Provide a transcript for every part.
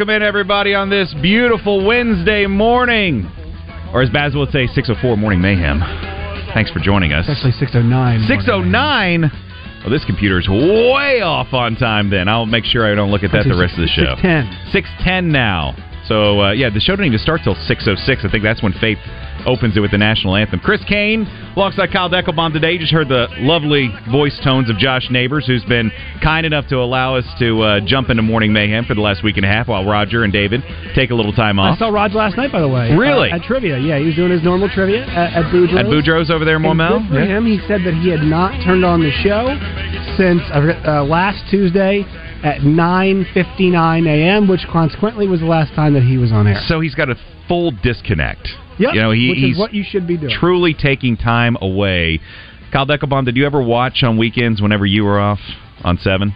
Welcome in, everybody, on this beautiful Wednesday morning. Or as Baz would say, 604 Morning Mayhem. Thanks for joining us. It's actually 609. 609? Well, this computer's way off on time then. I'll make sure I don't look at that the rest of the show. 610. 610 now. So, uh, yeah, the show didn't even start till 606. I think that's when Faith opens it with the national anthem. Chris Kane, alongside Kyle Deckelbaum today. You just heard the lovely voice tones of Josh Neighbors, who's been kind enough to allow us to uh, jump into Morning Mayhem for the last week and a half while Roger and David take a little time off. I saw Roger last night, by the way. Really? Uh, at trivia, yeah. He was doing his normal trivia at, at Boudreaux's. At Boudreaux's over there in Maumelle? for Yeah. him. He said that he had not turned on the show since uh, uh, last Tuesday at 9:59 a.m., which consequently was the last time that he was on air. So he's got a full disconnect. Yep, you know, he, which he's is what you should be doing. truly taking time away. Kyle Deckelbaum, did you ever watch on weekends whenever you were off on seven?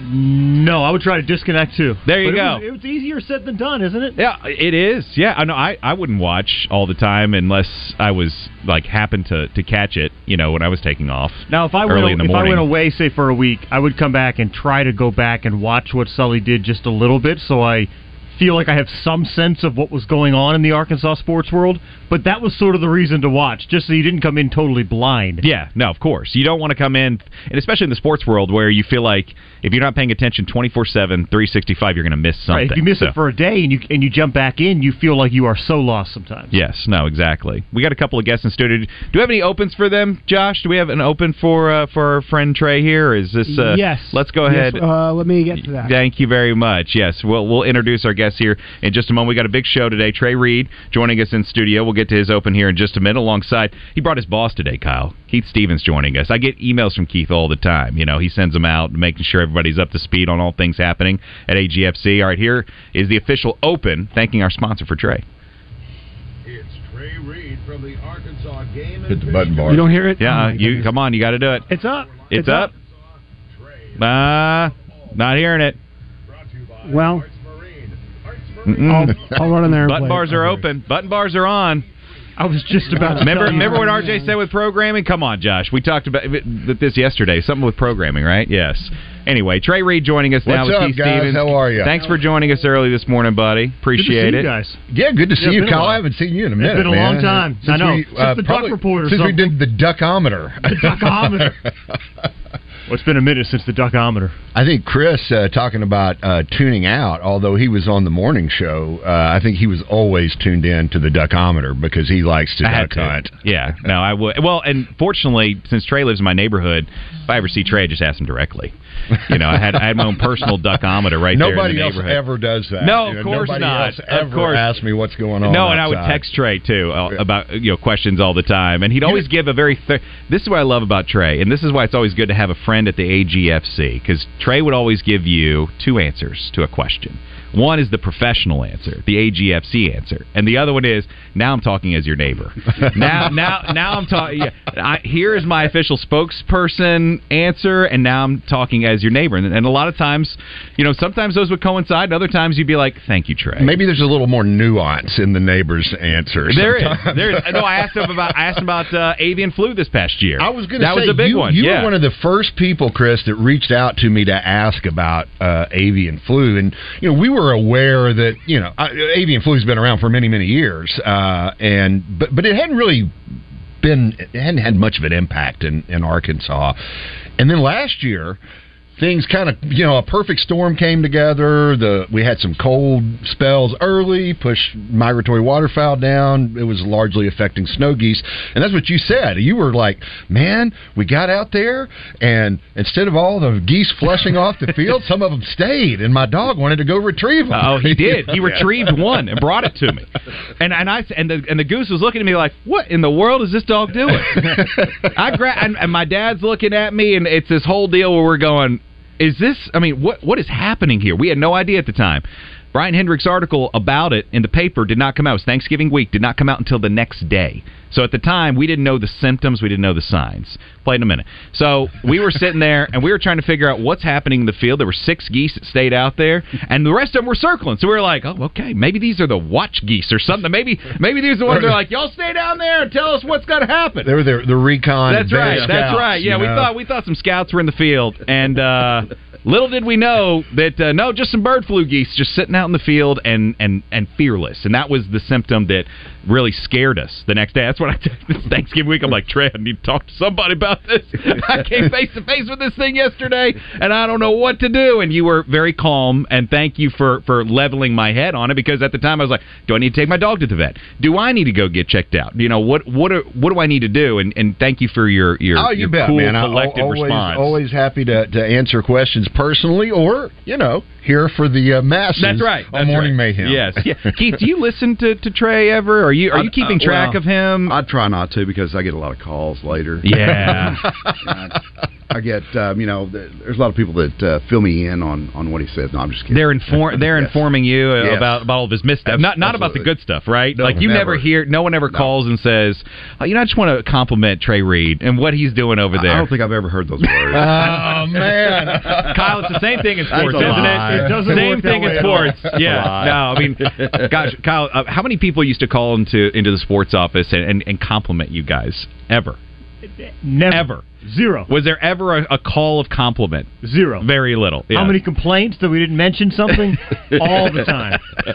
No, I would try to disconnect too. There you But it go. was- It was, easier said than done, isn't it? Yeah, it is. Yeah, I know. I, I wouldn't watch all the time unless I was like happened to, to catch it. You know, when I was taking off. Now, if I early went in the if I went away, say for a week, I would come back and try to go back and watch what Sully did just a little bit, so I feel like I have some sense of what was going on in the Arkansas sports world. But that was sort of the reason to watch, just so you didn't come in totally blind. Yeah, no, of course. You don't want to come in, and especially in the sports world where you feel like if you're not paying attention 24 7, 365, you're going to miss something. Right, if you miss So- it for a day and you and you jump back in, you feel like you are so lost sometimes. Yes, no, exactly. We got a couple of guests in studio. Do we have any opens for them, Josh? Do we have an open for uh, for our friend Trey here? Or is this? Uh, yes. Let's go Yes, ahead. uh, let me get to that. Thank you very much. Yes, we'll we'll introduce our guests here in just a moment. We got a big show today. Trey Reed joining us in studio. We'll get to his open here in just a minute. Alongside, he brought his boss today, Kyle Keith Stevens, joining us. I get emails from Keith all the time. You know, he sends them out, making sure everybody's up to speed on all things happening at AGFC. All right, here is the official open. Thanking our sponsor for Trey. It's Trey Reed from the Arkansas Game Hit the button bar. You don't hear it? Yeah, Oh, you goodness. come on, you got to do it. It's up. It's, up. Uh, not hearing it. Well. I'll, I'll run in there. and Button play bars it. are open. Button bars are on. I was just about to Remember, tell you. remember what RJ said with programming? Come on, Josh. We talked about this yesterday. Something with programming, right? Yes. Anyway, Trey Reed joining us now What's with up, Keith guys? Stevens. How are you? Thanks for joining us early this morning, buddy. Appreciate Good to see it. you guys. Yeah, good to see Yeah, you, Kyle. I haven't seen you in a It's minute. been a man. long time. I Since know. we, Since uh, the Duck probably- Report or Since we did the duckometer. The duckometer. Well, it's been a minute since the duckometer. I think Chris uh, talking about uh, tuning out, although he was on the morning show, uh, I think he was always tuned in to the duckometer because he likes to I duck to. hunt. Yeah, no, I would. Well, and fortunately, since Trey lives in my neighborhood, if I ever see Trey, I just ask him directly. You know, I had I had my own personal duckometer right there in Nobody the else ever does that. No, of course nobody not. Else Of course. ask me what's going on. No, and I would text Trey too uh, about you know questions all the time, and he'd always give a very. Th- this is what I love about Trey, and this is why it's always good to have a friend at the AGFC because Trey would always give you two answers to a question. One is the professional answer, the AGFC answer, and the other one is now I'm talking as your neighbor. now, now, now I'm talking. Yeah, here is my official spokesperson answer, and now I'm talking as your neighbor. And, and a lot of times, you know, sometimes those would coincide, and other times you'd be like, "Thank you, Trey." Maybe there's a little more nuance in the neighbor's answer. There is. sometimes. There is. No, I asked him about. I asked him about uh, avian flu this past year. I was going to That say was a big you, one. You yeah. were one of the first people, Chris, that reached out to me to ask about uh, avian flu, and you know we were aware that you know avian flu's been around for many many years, uh, and but but it hadn't really been it hadn't had much of an impact in in Arkansas, and then last year. Things kind of, you know, a perfect storm came together. The we had some cold spells early, pushed migratory waterfowl down. It was largely affecting snow geese, and that's what you said. You were like, "Man, we got out there, and instead of all the geese flushing off the field, some of them stayed, and my dog wanted to go retrieve them." Oh, he did. He retrieved one and brought it to me, and and I and the and the goose was looking at me like, "What in the world is this dog doing?" I gra- and, and my dad's looking at me, and it's this whole deal where we're going, "Is this? I mean, what what is happening here?" We had no idea at the time. Bryan Hendricks' article about it in the paper did not come out. It was Thanksgiving week. Did not come out until the next day. So at the time, we didn't know the symptoms. We didn't know the signs. Play in a minute. So we were sitting there and we were trying to figure out what's happening in the field. There were six geese that stayed out there, and the rest of them were circling. So we were like, "Oh, okay, maybe these are the watch geese or something. Maybe maybe these are the ones that are like, y'all stay down there and tell us what's going to happen." They were the, the recon. That's right. advanced That's right. Yeah, we know? thought we thought some scouts were in the field, and uh, little did we know that uh, no, just some bird flu geese just sitting out in the field and and and fearless, and that was the symptom that really scared us the next day. That's what I this Thanksgiving week. I'm like, Trey, I need to talk to somebody about this. I came face to face with this thing yesterday, and I don't know what to do. And you were very calm, and thank you for for leveling my head on it because at the time I was like, do I need to take my dog to the vet? Do I need to go get checked out? You know what what are, what do I need to do? And and thank you for your your, oh, you your bet, cool man. I- collected always, response. Always happy to, to answer questions personally, or you know, here for the uh, masses. That's right. On That's Morning right. Mayhem. Yes. Yeah. Keith, do you listen to, to Trey ever? Are you are you I- keeping uh, track well, of him? I try not to because I get a lot of calls later. Yeah. I get um, you know there's a lot of people that uh, fill me in on on what he says. No, I'm just kidding. They're inform. They're Yes. informing you Yes. about about all of his missteps. Not not about the good stuff, right? No, like you never. never. hear. No one ever calls and says, oh, "You know, I just want to compliment Trey Reed and what he's doing over there." I don't think I've ever heard those words. Oh man, Kyle, it's the same thing in sports, isn't lie. it? It doesn't same work that thing in way sports. Yeah, no, I mean, gosh, Kyle, uh, how many people used to call into into the sports office and, and, and compliment you guys ever? Never. Ever. Zero. Was there ever a, a call of compliment? Zero. Very little. How many complaints that we didn't mention something? All the time.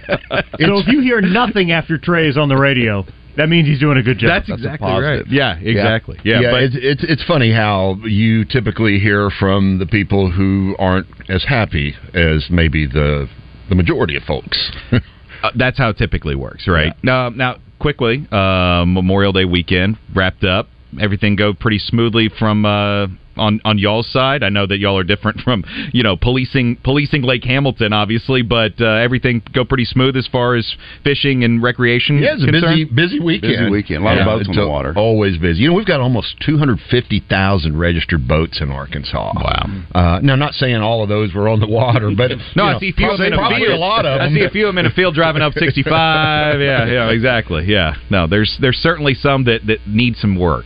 so if you hear nothing after Trey is on the radio, that means he's doing a good job. That's exactly right. Yeah, exactly. Yeah, Yeah, but- it's, it's it's funny how you typically hear from the people who aren't as happy as maybe the the majority of folks. Uh, that's how it typically works, right? Now, now, quickly, uh, Memorial Day weekend wrapped up. Everything go pretty smoothly from uh, on on y'all's side. I know that y'all are different from you know policing policing Lake Hamilton, obviously, but uh, everything go pretty smooth as far as fishing and recreation. Yeah, it's a busy, busy weekend. Busy weekend. A lot of boats on the water. Always busy. You know, we've got almost 250,000 registered boats in Arkansas. Wow. Uh, now, not saying all of those were on the water, but No, I know, see a few of them in a field. a lot of I them. see a few of them in a field driving up 65. yeah, yeah, exactly. Yeah, no, there's there's certainly some that that need some work,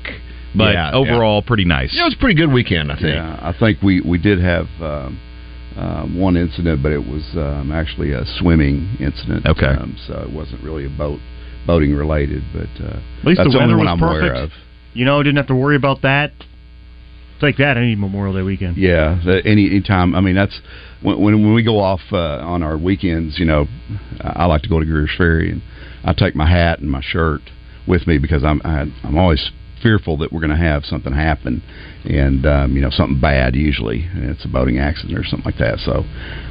but Yeah, overall pretty nice. Yeah, it was a pretty good weekend, I think. Yeah, I think we we did have um, uh, one incident, but it was um, actually a swimming incident. Okay. um, so it wasn't really a boat boating related, but uh, At least that's the only weather one was I'm perfect. aware of. You know, didn't have to worry about that. Take that any Memorial Day weekend. Yeah, the, any anytime. I mean, that's when when, when we go off uh, on our weekends. You know, I I like to go to Greer's Ferry, and I take my hat and my shirt with me because I'm I, I'm always fearful that we're going to have something happen, and um, you know something bad. Usually, it's a boating accident or something like that. So,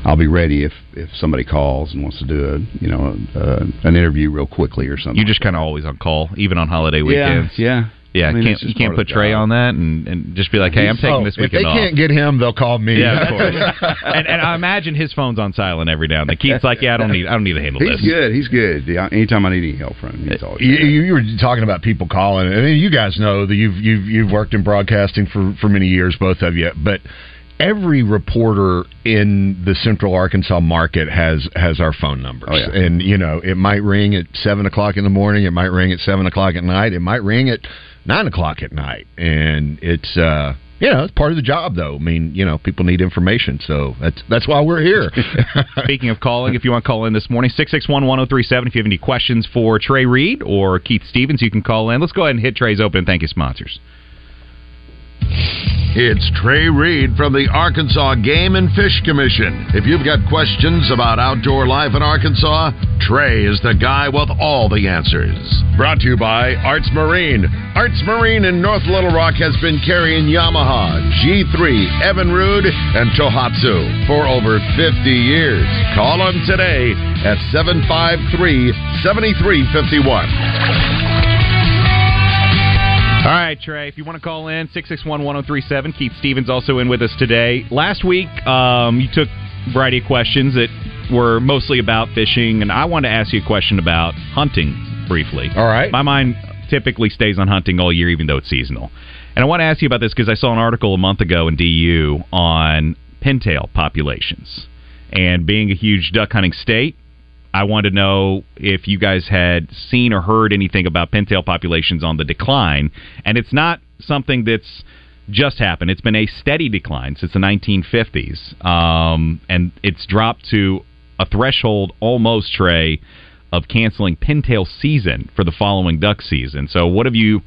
I'll be ready if if somebody calls and wants to do a you know a, an interview real quickly or something. You just kind of always on call, even on holiday weekends. Yeah, Yeah, I mean, can't you can't put Trey on that and, and just be like, hey, I'm taking Oh, this if weekend they off. can't get him, they'll call me. yeah, of course. and, and I imagine his phone's on silent every now and then. Keith's like, yeah, I don't need, I don't need to handle He's this. good. He's good. Yeah, anytime I need any help from him, he's uh, always. You, you you were talking about people calling. I mean, you guys know that you've you've you've worked in broadcasting for for many years, both of you. But every reporter in the Central Arkansas market has has our phone numbers, Oh, yeah. and you know it might ring at seven o'clock in the morning, it might ring at seven o'clock at night, it might ring at nine o'clock at night, and it's. uh you know, it's part of the job, though. I mean, you know, people need information, so that's that's why we're here. Speaking of calling, if you want to call in this morning, 661 1037. If you have any questions for Trey Reed or Keith Stevens, you can call in. Let's go ahead and hit Trey's open thank you, sponsors. It's Trey Reed from the Arkansas Game and Fish Commission. If you've got questions about outdoor life in Arkansas, Trey is the guy with all the answers. Brought to you by Arts Marine. Arts Marine in North Little Rock has been carrying Yamaha, G3, Evinrude, and Tohatsu for over 50 years. Call them today at 753 7351. All right, Trey, if you want to call in, 661 1037. Keith Stevens also in with us today. Last week, um, you took a variety of questions that were mostly about fishing, and I want to ask you a question about hunting briefly. All right. My mind typically stays on hunting all year, even though it's seasonal. And I want to ask you about this because I saw an article a month ago in DU on pintail populations. And being a huge duck hunting state, I wanted to know if you guys had seen or heard anything about pintail populations on the decline. And it's not something that's just happened. It's been a steady decline since the 1950s. Um, and it's dropped to a threshold almost, Trey, of canceling pintail season for the following duck season. So, what have you.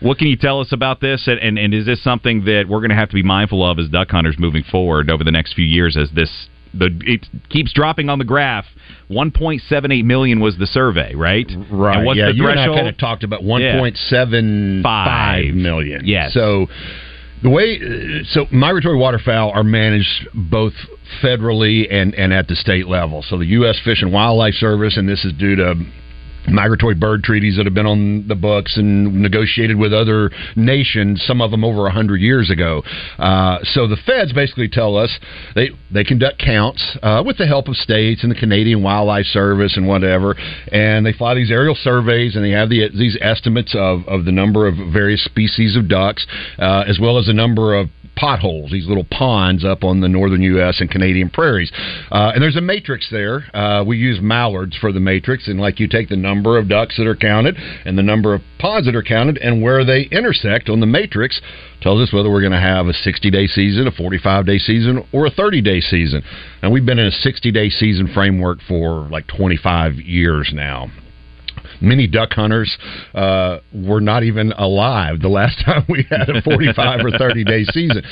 What can you tell us about this, and, and, and is this something that we're going to have to be mindful of as duck hunters moving forward over the next few years? As this the it keeps dropping on the graph. 1.78 million was the survey, right? Right. And what's yeah, the you and I kind of talked about Yeah. 1.75 Five. million. Yes. So the way uh, so migratory waterfowl are managed both federally and and at the state level. So the U.S. Fish and Wildlife Service, and this is due to migratory bird treaties that have been on the books and negotiated with other nations, some of them over 100 years ago. Uh, so the feds basically tell us they, they conduct counts uh, with the help of states and the Canadian Wildlife Service and whatever, and they fly these aerial surveys and they have the, these estimates of, of the number of various species of ducks, uh, as well as the number of potholes, these little ponds up on the northern U.S. and Canadian prairies. Uh, and there's a matrix there. Uh, we use mallards for the matrix, and like you take the number of ducks that are counted and the number of ponds that are counted and where they intersect on the matrix tells us whether we're going to have a 60 day season, a 45 day season, or a 30 day season. And we've been in a 60 day season framework for like 25 years now. Many duck hunters uh, were not even alive the last time we had a 45 or 30 day season.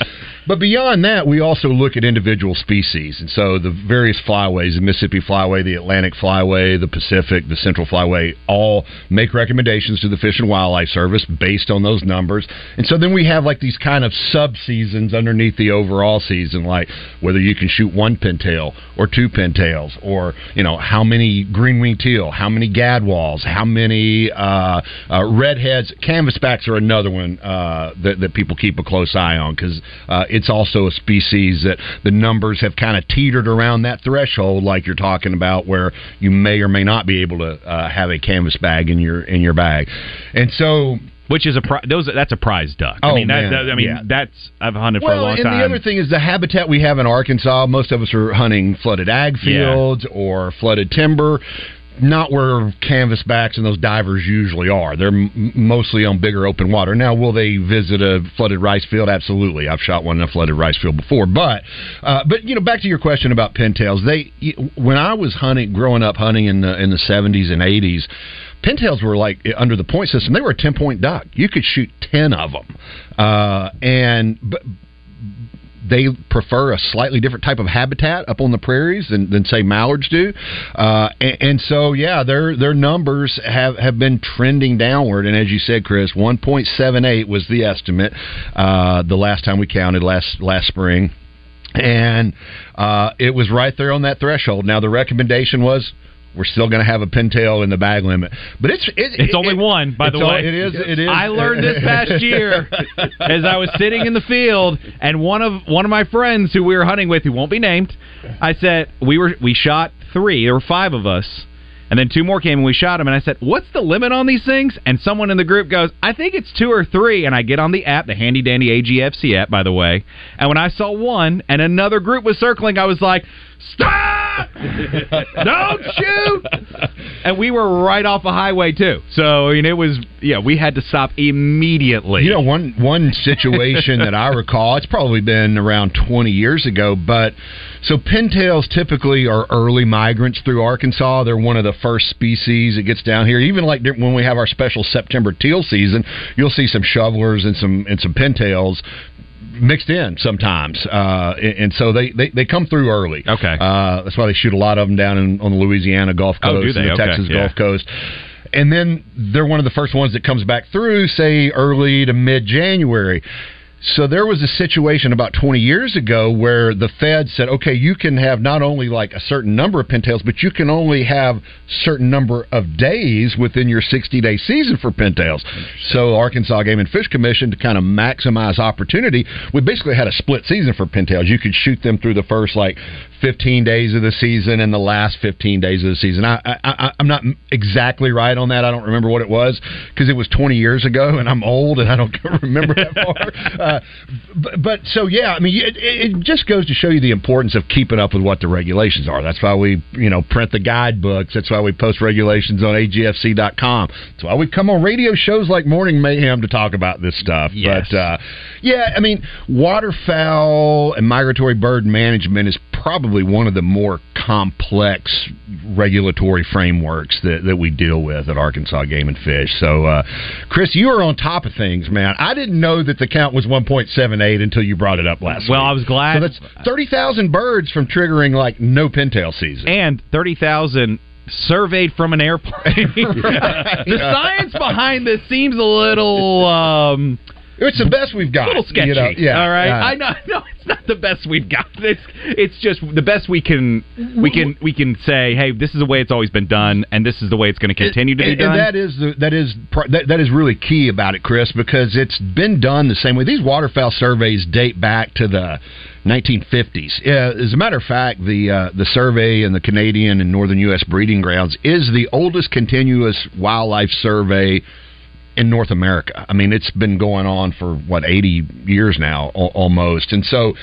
But beyond that, we also look at individual species. And so the various flyways, the Mississippi Flyway, the Atlantic Flyway, the Pacific, the Central Flyway, all make recommendations to the Fish and Wildlife Service based on those numbers. And so then we have like these kind of sub seasons underneath the overall season, like whether you can shoot one pintail or two pintails, or, you know, how many green winged teal, how many gadwalls, how many uh, uh, redheads. Canvasbacks are another one uh, that, that people keep a close eye on because uh, it's also a species that the numbers have kind of teetered around that threshold, like you're talking about, where you may or may not be able to uh, have a canvasback in your in your bag, and so. Which is a pri- those that's a prize duck. I Oh, mean, that, that- I mean yeah. that's I've hunted for a Well, long and time. the other thing is the habitat we have in Arkansas. Most of us are hunting flooded ag fields or flooded timber. Not where canvasbacks and those divers usually are. They're m- mostly on bigger open water. Now, will they visit a flooded rice field? Absolutely. I've shot one in a flooded rice field before. But, uh, but you know, back to your question about pintails. They, when I was hunting, growing up hunting in the in the seventies and eighties, pintails were like under the point system. They were a ten point duck. You could shoot ten of them, uh, and but they prefer a slightly different type of habitat up on the prairies than, than say mallards do, uh, and, and so yeah, their their numbers have have been trending downward. And as you said, Chris, one point seven eight was the estimate uh, the last time we counted last last spring, and uh, it was right there on that threshold. Now the recommendation was. We're still going to have a pintail in the bag limit, but it's it, It's only one, by the it's all- way. It is. It is. I learned this past year as I was sitting in the field, and one of one of my friends who we were hunting with, who won't be named, I said we were we shot three. There were five of us, and then two more came and we shot them. And I said, "What's the limit on these things?" And someone in the group goes, "I think it's two or three. And I get on the app, the handy dandy AGFC app, by the way. And when I saw one, and another group was circling, I was like, "Stop! Don't shoot!" and we were right off a highway too. So I mean, it was yeah, we had to stop immediately. You know, one one situation that I recall, it's probably been around twenty years ago, but so pintails typically are early migrants through Arkansas. They're one of the first species that gets down here. Even like when we have our special September teal season, you'll see some shovelers and some and some pintails mixed in sometimes, uh, and, so they, they, they come through early. Okay, uh, that's why they shoot a lot of them down in, on the Louisiana Gulf Oh, Coast do and the Okay, Texas yeah. Gulf Coast. And then they're one of the first ones that comes back through, say early to mid January. So there was a situation about 20 years ago where the Fed said, okay, you can have not only like a certain number of pintails, but you can only have certain number of days within your 60 day season for pintails. So Arkansas Game and Fish Commission to kind of maximize opportunity, we basically had a split season for pintails. You could shoot them through the first like 15 days of the season and the last 15 days of the season. I, I, I'm not exactly right on that. I don't remember what it was because it was 20 years ago and I'm old and I don't remember that far. Uh, but, but so yeah, I mean, it, it just goes to show you the importance of keeping up with what the regulations are. That's why we, you know, print the guidebooks. That's why we post regulations on agfc.com. That's why we come on radio shows like Morning Mayhem to talk about this stuff. Yes. But uh, yeah, I mean, waterfowl and migratory bird management is probably one of the more complex regulatory frameworks that, that we deal with at Arkansas Game and Fish. So, uh, Chris, you are on top of things, man. I didn't know that the count was 1.78 until you brought it up last week. Well, week. I was glad- So that's 30,000 birds from triggering like no pintail season. and thirty thousand surveyed from an airplane. the science behind this seems a little um It's the best we've got. a little sketchy. you know? Yeah. All right. Uh, I know no, it's not the best we've got. It's it's just the best we can we can we can say, hey, this is the way it's always been done and this is the way it's going to continue to be and, done. And that is the, that is that, that is really key about it, Chris, because it's been done the same way. These waterfowl surveys date back to the 1950s. Yeah, as a matter of fact, the uh, the survey in the Canadian and northern U.S. breeding grounds is the oldest continuous wildlife survey in North America. I mean, it's been going on for what eighty years now, almost, and so.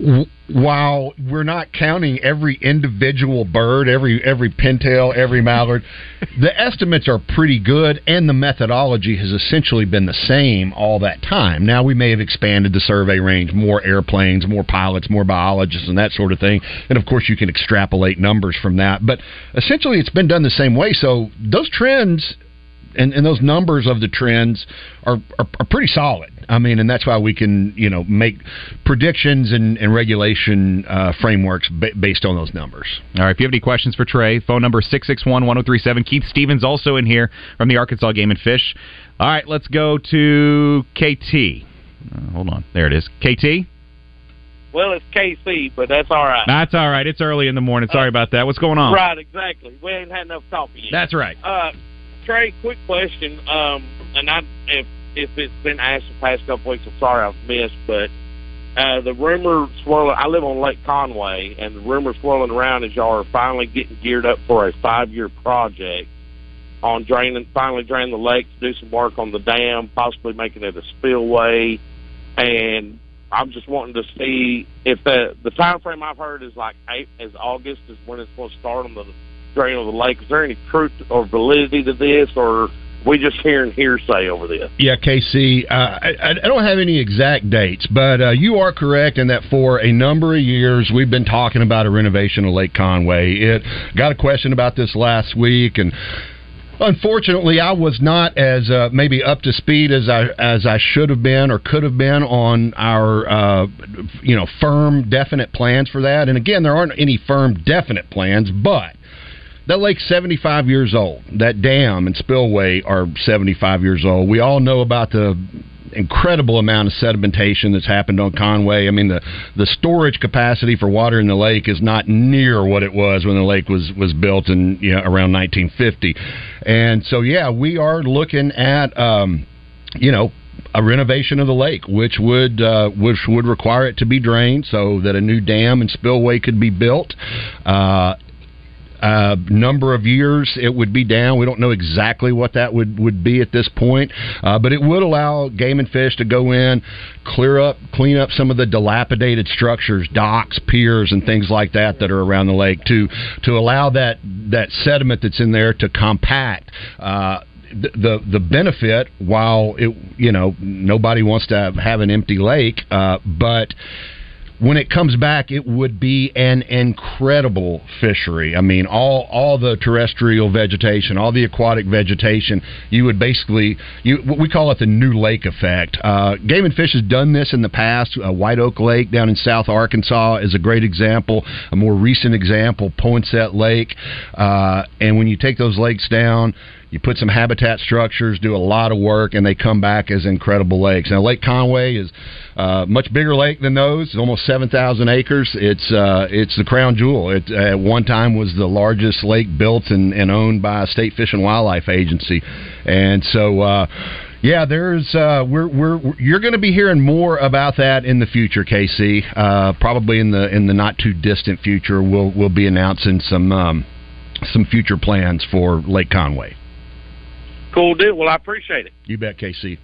w- While we're not counting every individual bird, every every pintail, every mallard, the estimates are pretty good, and the methodology has essentially been the same all that time. Now we may have expanded the survey range, more airplanes, more pilots, more biologists, and that sort of thing. And of course, you can extrapolate numbers from that. But essentially, it's been done the same way. So those trends and, and those numbers of the trends are, are, are pretty solid. I mean, and that's why we can you know make predictions and, and regulation uh, frameworks ba- based on those numbers. All right, if you have any questions for Trey, phone number 661 1037. Keith Stevens also in here from the Arkansas Game and Fish. All right, let's go to KT. Uh, hold on. There it is. KT? Well, it's KC, but that's all right. That's all right. It's early in the morning. Sorry about that. What's going on? Right, exactly. We ain't had enough coffee yet. That's right. Uh, Trey, quick question. Um, and I, if if it's been asked the past couple weeks, I'm sorry I've missed, but uh, the rumor swirling. I live on Lake Conway, and the rumor swirling around is y'all are finally getting geared up for a five year project on draining, finally draining the lake do some work on the dam, possibly making it a spillway, and I'm just wanting to see if the the time frame I've heard is like eight, is August is when it's going to start on the of the lake. Is there any truth or validity to this, or we just hearing hearsay over this? Yeah, KC. Uh, I, I don't have any exact dates, but uh, you are correct in that for a number of years we've been talking about a renovation of Lake Conway. It got a question about this last week, and unfortunately, I was not as uh, maybe up to speed as I as I should have been or could have been on our uh, you know firm, definite plans for that. And again, there aren't any firm, definite plans, but that lake's 75 years old. That dam and spillway are 75 years old. We all know about the incredible amount of sedimentation that's happened on Conway. I mean, the the storage capacity for water in the lake is not near what it was when the lake was was built in you know, around 1950. And so, yeah, we are looking at um, you know a renovation of the lake, which would uh, which would require it to be drained so that a new dam and spillway could be built. Uh, uh, number of years it would be down. We don't know exactly what that would, would be at this point, uh, but it would allow game and fish to go in, clear up, clean up some of the dilapidated structures, docks, piers, and things like that that are around the lake to to allow that that sediment that's in there to compact. Uh, the the benefit while it you know nobody wants to have, have an empty lake uh, but when it comes back, it would be an incredible fishery. I mean, all all the terrestrial vegetation, all the aquatic vegetation. You would basically you we call it the new lake effect. Uh, Game and Fish has done this in the past. Uh, White Oak Lake down in South Arkansas is a great example. A more recent example, Poinsett Lake. Uh, and when you take those lakes down. You put some habitat structures, do a lot of work, and they come back as incredible lakes. Now, Lake Conway is a much bigger lake than those. It's almost seven thousand acres. It's uh, it's the crown jewel. It at one time was the largest lake built and, and owned by a state fish and wildlife agency, and so. Uh, yeah, there's uh, we're we're you're going to be hearing more about that in the future, KC. Uh, probably in the in the not too distant future, we'll we'll be announcing some um, some future plans for Lake Conway. Cool deal. Well, I appreciate it. You bet, KC.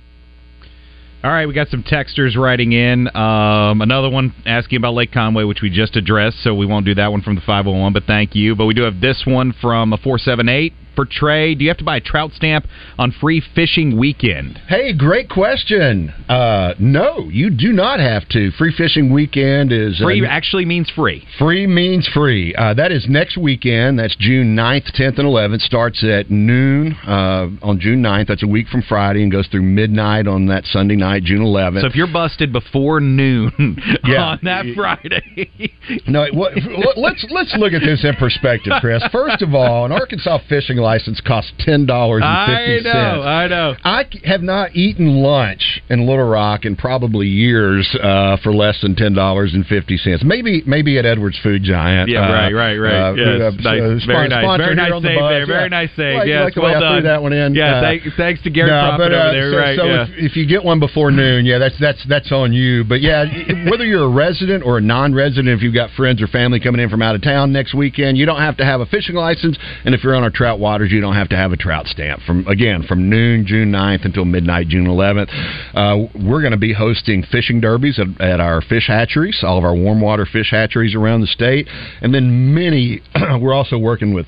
All right, we got some texters writing in. Um, another one asking about Lake Conway, which we just addressed, so we won't do that one from the 501, but thank you. But we do have this one from a 478 for Trey. Do you have to buy a trout stamp on free fishing weekend? Hey, great question. Uh, no, you do not have to. Free fishing weekend is uh, Free actually means free. Free means free. Uh, that is next weekend. That's June 9th, 10th, and 11th. Starts at noon uh, on June 9th. That's a week from Friday and goes through midnight on that Sunday night, June 11th. So if you're busted before noon Yeah. on that Friday, No, what, let's let's look at this in perspective, Chris. First of all, an Arkansas fishing license costs ten dollars and I know. I know. I have not eaten lunch in Little Rock in probably years uh, for less than ten dollars and fifty cents. Maybe maybe at Edwards Food Giant. Yeah, uh, right, right, right. uh, Yes, uh, nice. uh, Very nice. Very nice the save buzz. there. Very Yeah. nice save. Like, Yes, like well way I threw that one in. Yeah, Uh, thank- thanks to Gary no, but, uh, over there. So, Right, so yeah. if, if you get one before noon, yeah, that's that's that's on you. But yeah, whether you're a resident or a non-resident, if you've got friends or family coming in from out of town next weekend, you don't have to have a fishing license. And if you're on our trout watch you don't have to have a trout stamp. From again, from noon June 9th until midnight June 11th, uh, we're going to be hosting fishing derbies at, at our fish hatcheries, all of our warm water fish hatcheries around the state, and then many. we're also working with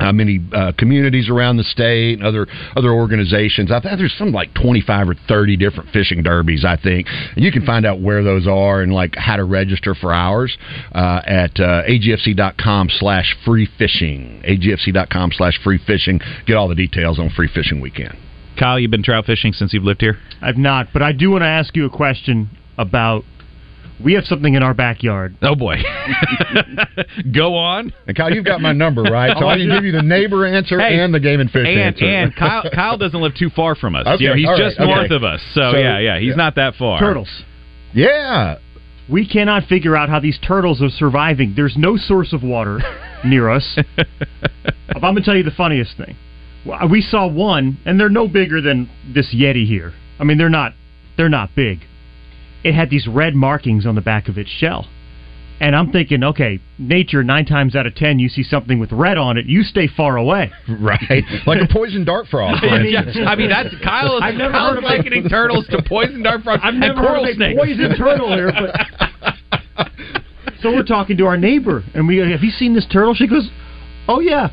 uh, many uh, communities around the state and other other organizations. I think there's some like 25 or 30 different fishing derbies. I think and you can find out where those are and like how to register for ours uh, at uh, agfc.com slash free fishing. agfc.com slash free fishing. Get all the details on free fishing weekend. Kyle, you've been trout fishing since you've lived here. I've not, but I do want to ask you a question about. We have something in our backyard. Oh boy, go on. And Kyle, you've got my number right, so I I can give you the neighbor answer Hey, and the game and fish and answer. and Kyle, Kyle doesn't live too far from us. Okay, You know, he's all right, just okay. north of us. So, So, yeah, yeah, he's yeah. not that far. Turtles. Yeah. We cannot figure out how these turtles are surviving. There's no source of water near us. I'm going to tell you the funniest thing. We saw one, and they're no bigger than this Yeti here. I mean, they're not. They're not big. It had these red markings on the back of its shell. And I'm thinking, okay, nature, nine times out of ten, you see something with red on it, you stay far away. Right. Like a poison dart frog. I mean, instance. yeah, I mean, that's Kyle. Is, I've never Kyle's heard of a- likening turtles to poison dart frogs I've never coral heard of a snakes. poison turtle here, but so we're talking to our neighbor, and we go, have you seen this turtle? She goes, "Oh yeah,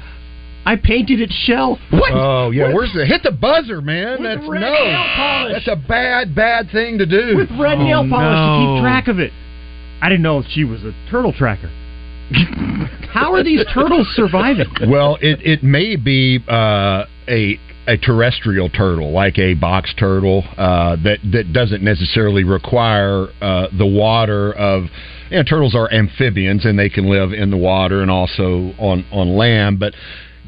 I painted its shell." What? Oh yeah, where's the hit the buzzer, man? With That's red no. nail polish. That's a bad, bad thing to do. with red Oh, nail polish to keep track of it. I didn't know if she was a turtle tracker. How are these turtles surviving? well, it it may be uh, a a terrestrial turtle, like a box turtle, uh, that that doesn't necessarily require uh, the water of. You know, turtles are amphibians and they can live in the water and also on on land, but.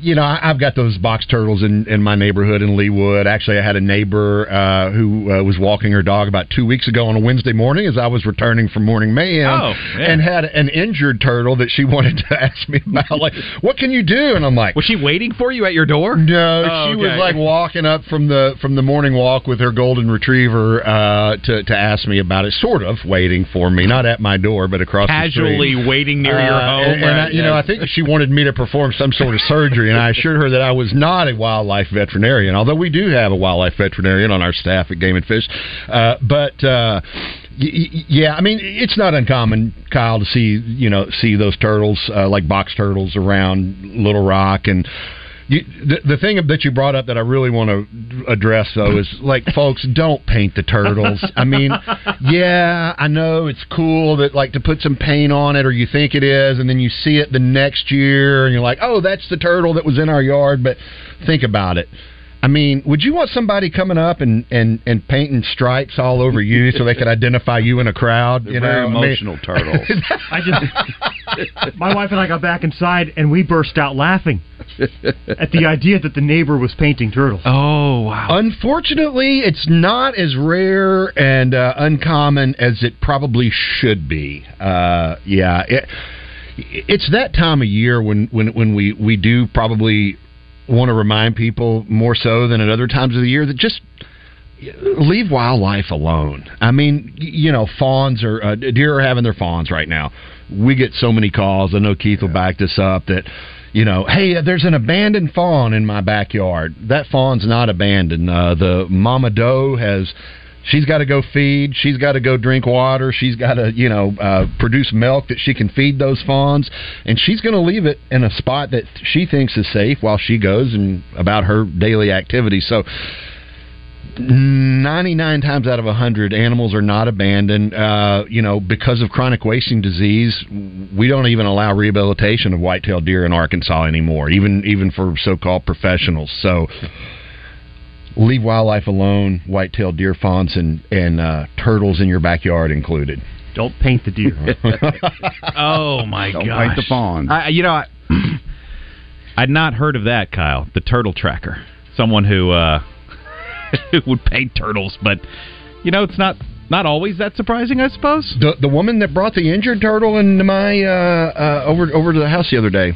You know, I- I've got those box turtles in, in my neighborhood in Leawood. Actually, I had a neighbor uh, who uh, was walking her dog about two weeks ago on a Wednesday morning as I was returning from morning mayhem, Oh, yeah. and had an injured turtle that she wanted to ask me about. Like, what can you do? And I'm like, Was she waiting for you at your door? no, Oh, she okay. was like walking up from the from the morning walk with her golden retriever uh, to to ask me about it. Sort of waiting for me, not at my door, but across the Casually waiting near your Uh, home. and, and I, right? you know, I think she wanted me to perform some sort of surgery, and I assured her that I was not a wildlife veterinarian. Although we do have a wildlife veterinarian on our staff at Game and Fish, uh, but. Uh, yeah, I mean it's not uncommon, Kyle, to see you know see those turtles uh, like box turtles around Little Rock, and you, the, the thing that you brought up that I really want to address though is like, folks, don't paint the turtles. I mean, yeah, I know it's cool that like to put some paint on it, or you think it is, and then you see it the next year, and you're like, oh, that's the turtle that was in our yard. But think about it. I mean, would you want somebody coming up and, and, and painting stripes all over you so they could identify you in a crowd? They're you know, very I mean- emotional turtles. I just, my wife and I got back inside, and we burst out laughing at the idea that the neighbor was painting turtles. Oh wow! Unfortunately, it's not as rare and uh, uncommon as it probably should be. Uh, yeah, it, it's that time of year when when when we we do probably want to remind people more so than at other times of the year that just leave wildlife alone. I mean, you know, fawns are uh, deer are having their fawns right now. We get so many calls. I know Keith will back this up that you know, hey, uh, there's an abandoned fawn in my backyard. That fawn's not abandoned. Uh, the mama doe has. She's got to go feed. She's got to go drink water. She's got to, you know, uh, produce milk that she can feed those fawns, and she's going to leave it in a spot that she thinks is safe while she goes and about her daily activities. So, 99 times out of 100 animals are not abandoned uh, you know because of chronic wasting disease we don't even allow rehabilitation of white-tailed deer in arkansas anymore even even for so-called professionals so leave wildlife alone white-tailed deer fawns and and uh, turtles in your backyard included Don't paint the deer. oh my god! Don't gosh! paint the fawn. I, you know, I, I'd not heard of that, Kyle. The turtle tracker, someone who uh, who would paint turtles, but you know, it's not not always that surprising, I suppose. the the woman that brought the injured turtle into my uh, uh, over over to the house the other day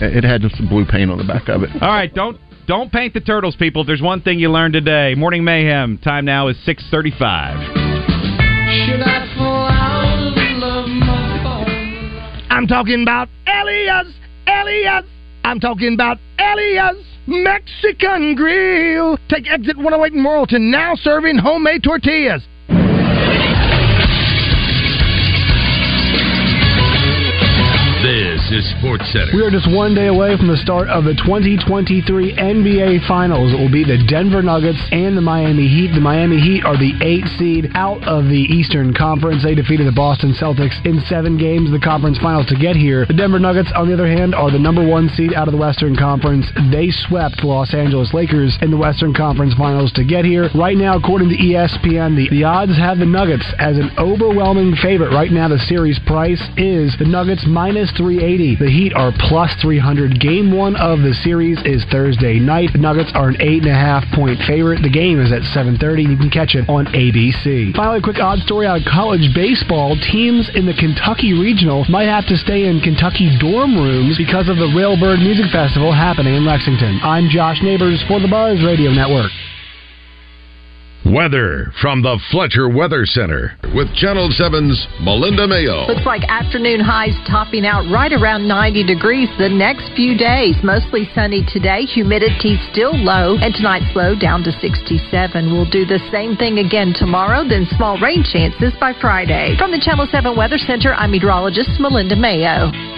it had just some blue paint on the back of it All right, don't don't paint the turtles, people. If there's one thing you learned today, morning mayhem. Time now is six thirty-five. I fall out of love, my phone? I'm talking about Elias, Elias. I'm talking about Elias Mexican Grill. Take exit 108 in Morrilton, now serving homemade tortillas. Sports Center. We are just one day away from the start of the 2023 NBA Finals. It will be the Denver Nuggets and the Miami Heat. The Miami Heat are the eight seed out of the Eastern Conference. They defeated the Boston Celtics in seven games, the conference finals to get here. The Denver Nuggets, on the other hand, are the number one seed out of the Western Conference. They swept Los Angeles Lakers in the Western Conference finals to get here. Right now, according to ESPN, the, the odds have the Nuggets as an overwhelming favorite. Right now, the series price is the Nuggets minus 380. The Heat are plus 300. Game one of the series is Thursday night. The Nuggets are an eight and a half point favorite. The game is at 7:30. You can catch it on ABC. Finally, a quick odd story out of college baseball. Teams in the Kentucky Regional might have to stay in Kentucky dorm rooms because of the Railbird Music Festival happening in Lexington. I'm Josh Neighbors for the Buzz Radio Network. Weather from the Fletcher Weather Center with Channel 7's Melinda Mayo. Looks like afternoon highs topping out right around 90 degrees the next few days. Mostly sunny today, humidity still low, and tonight's low down to 67. We'll do the same thing again tomorrow, then small rain chances by Friday. From the Channel 7 Weather Center, I'm meteorologist Melinda Mayo.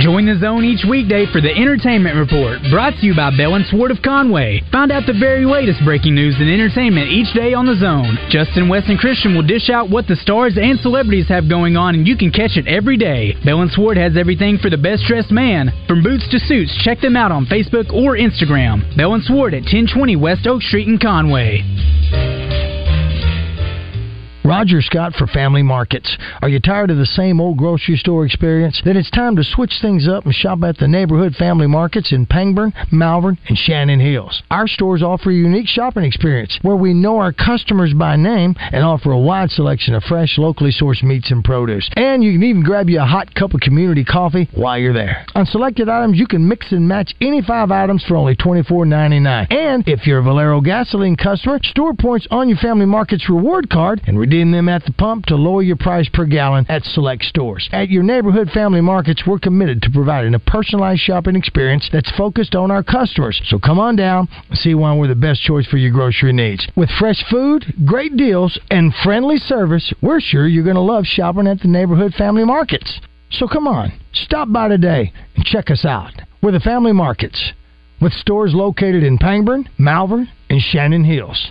Join the zone each weekday for the Entertainment Report, brought to you by Bell and Sword of Conway. Find out the very latest breaking news and entertainment each day on the zone. Justin West and Christian will dish out what the stars and celebrities have going on, and you can catch it every day. Bell and Sword has everything for the best dressed man, from boots to suits. Check them out on Facebook or Instagram. Bell and Sword at 1020 West Oak Street in Conway. Roger Scott for Family Markets. Are you tired of the same old grocery store experience? Then it's time to switch things up and shop at the neighborhood family markets in Pangburn, Malvern, and Shannon Hills. Our stores offer a unique shopping experience where we know our customers by name and offer a wide selection of fresh, locally sourced meats and produce. And you can even grab you a hot cup of community coffee while you're there. On selected items, you can mix and match any five items for only $24.99. And if you're a Valero gasoline customer, store points on your Family Markets reward card and redeem them at the pump to lower your price per gallon at select stores. At your neighborhood family markets, we're committed to providing a personalized shopping experience that's focused on our customers. So come on down and see why we're the best choice for your grocery needs. With fresh food, great deals, and friendly service, we're sure you're going to love shopping at the neighborhood family markets. So come on, stop by today and check us out. We're the family markets with stores located in Pangburn, Malvern, and Shannon Hills.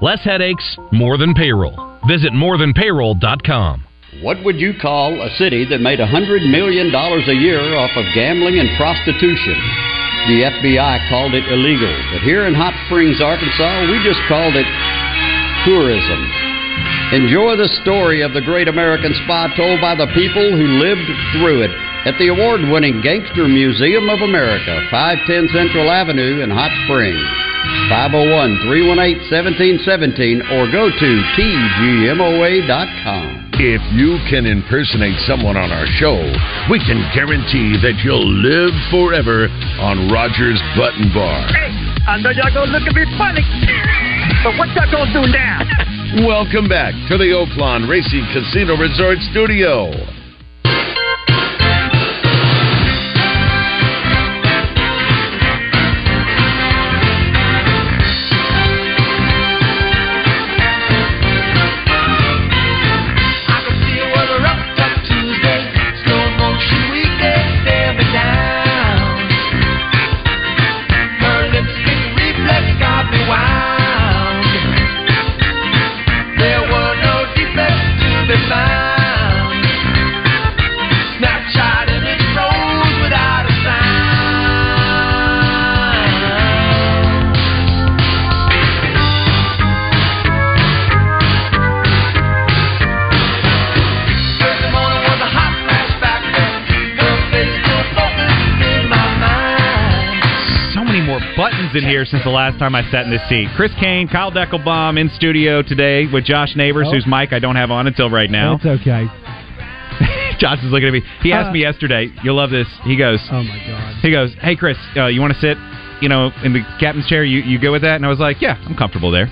Less headaches, more than payroll. Visit morethanpayroll.com. What would you call a city that made $100 million a year off of gambling and prostitution? The FBI called it illegal, but here in Hot Springs, Arkansas, we just called it tourism. Enjoy the story of the great American spa told by the people who lived through it at the award winning Gangster Museum of America, 510 Central Avenue in Hot Springs. 501 318 1717 or go to tgmoa.com. If you can impersonate someone on our show, we can guarantee that you'll live forever on Rogers Button Bar. Hey, I know y'all gonna look at me funny, but what y'all gonna do now? Welcome back to the Oaklawn Racing Casino Resort Studio. Legends in here since the last time I sat in this seat. Chris Kane, Kyle Deckelbaum in studio today with Josh Neighbors, Oh. whose mic I don't have on until right now. It's okay. Josh is looking at me. He asked Uh, me yesterday. You'll love this. He goes. Oh my god. He goes, "Hey Chris, uh, you want to sit, you know, in the captain's chair? You you go with that?" And I was like, "Yeah, I'm comfortable there.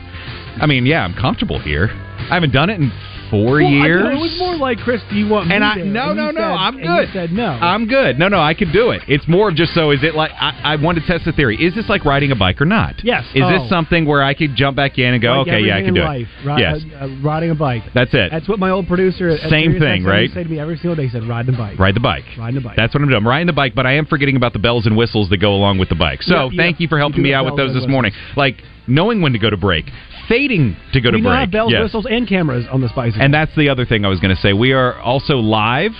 I mean, yeah, I'm comfortable here. I haven't done it in four Well, years." know, it was more like Chris. Do you want me And I there? no And no no said- I'm good. said no. I'm good. No no I could do it. It's more of just so is it like I, I want to test the theory. Is this like riding a bike or not? Yes. Is Oh. this something where I could jump back in and go, Like okay, yeah, I can do in it. life, ri- yes. uh, uh, riding a bike. That's it. That's what my old producer Same thing, right? to say to me every single day. He said, "Ride the bike." Ride the bike. Ride the bike. That's what I'm doing. I'm riding the bike, but I am forgetting about the bells and whistles that go along with the bike. So Yeah, thank yeah. you for helping You me out with those this morning. Like knowing when to go to break, fading to go to we now break. have bells, Yes. whistles, and cameras on this bicycle. And that's the other thing I was going to say. We are also live